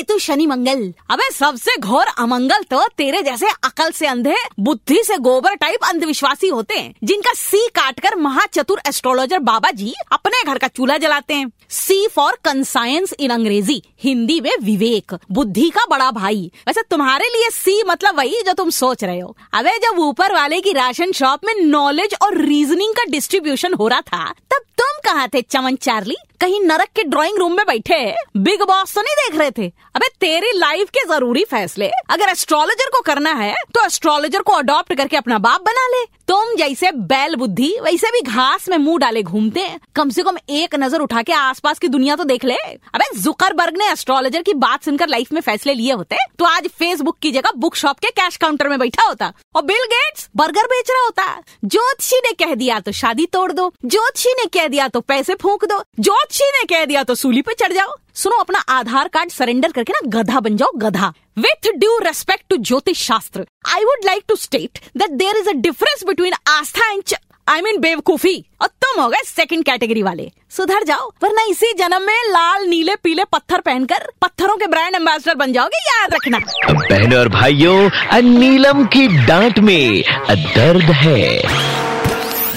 केतु शनि मंगल। अबे, सबसे घोर अमंगल तो तेरे जैसे अकल से अंधे, बुद्धि से गोबर टाइप अंधविश्वासी होते हैं, जिनका सी काट कर महाचतुर एस्ट्रोलॉजर बाबा जी अपने घर का चूल्हा जलाते हैं। सी फॉर कंसाइंस इन अंग्रेज़ी, हिंदी में विवेक, बुद्धि का बड़ा भाई। वैसे तुम्हारे लिए सी मतलब वही जो तुम सोच रहे हो। अबे, जब ऊपर वाले की राशन शॉप में नॉलेज और रीजनिंग का डिस्ट्रीब्यूशन हो रहा था, तब तुम कहा थे, चमन चार्ली? कहीं नरक के ड्राइंग रूम में बैठे बिग बॉस तो नहीं देख रहे थे। अबे, तेरी लाइफ के ज़रूरी फैसले। अगर एस्ट्रोलॉजर को करना है तो एस्ट्रोलॉजर को अडॉप्ट करके अपना बाप बना ले। तुम जैसे बैल बुद्धि, वैसे भी घास में मुँह डाले घूमते कम से कम एक नज़र उठा के आसपास की दुनिया तो देख ले। अबे, जुकरबर्ग ने एस्ट्रोलॉजर की बात सुनकर लाइफ में फैसले लिए होते। तो आज फेसबुक की जगह बुक शॉप के कैश काउंटर में बैठा होता। और बिल गेट्स बर्गर बेच रहा होता। ज्योतिषी ने कह दिया तो शादी तोड़ दो। ज्योतिषी ने कह दिया तो पैसे फूक दो। ज्योतिषी ने कह दिया तो सूली पे चढ़ जाओ। सुनो, अपना आधार कार्ड सरेंडर करके ना गधा बन जाओ, गधा। विथ ड्यू रेस्पेक्ट टू ज्योतिष शास्त्र I would like to state that there is a difference between Aastha and I mean बेवकूफ़ी, और तुम हो गए सेकंड कैटेगरी वाले। सुधर जाओ, वरना इसी जन्म में लाल, नीले, पीले पत्थर पहनकर पत्थरों के ब्रांड एम्बेसडर बन जाओगे, याद रखना। बहनों और भाइयों नीलम की डांट में दर्द है।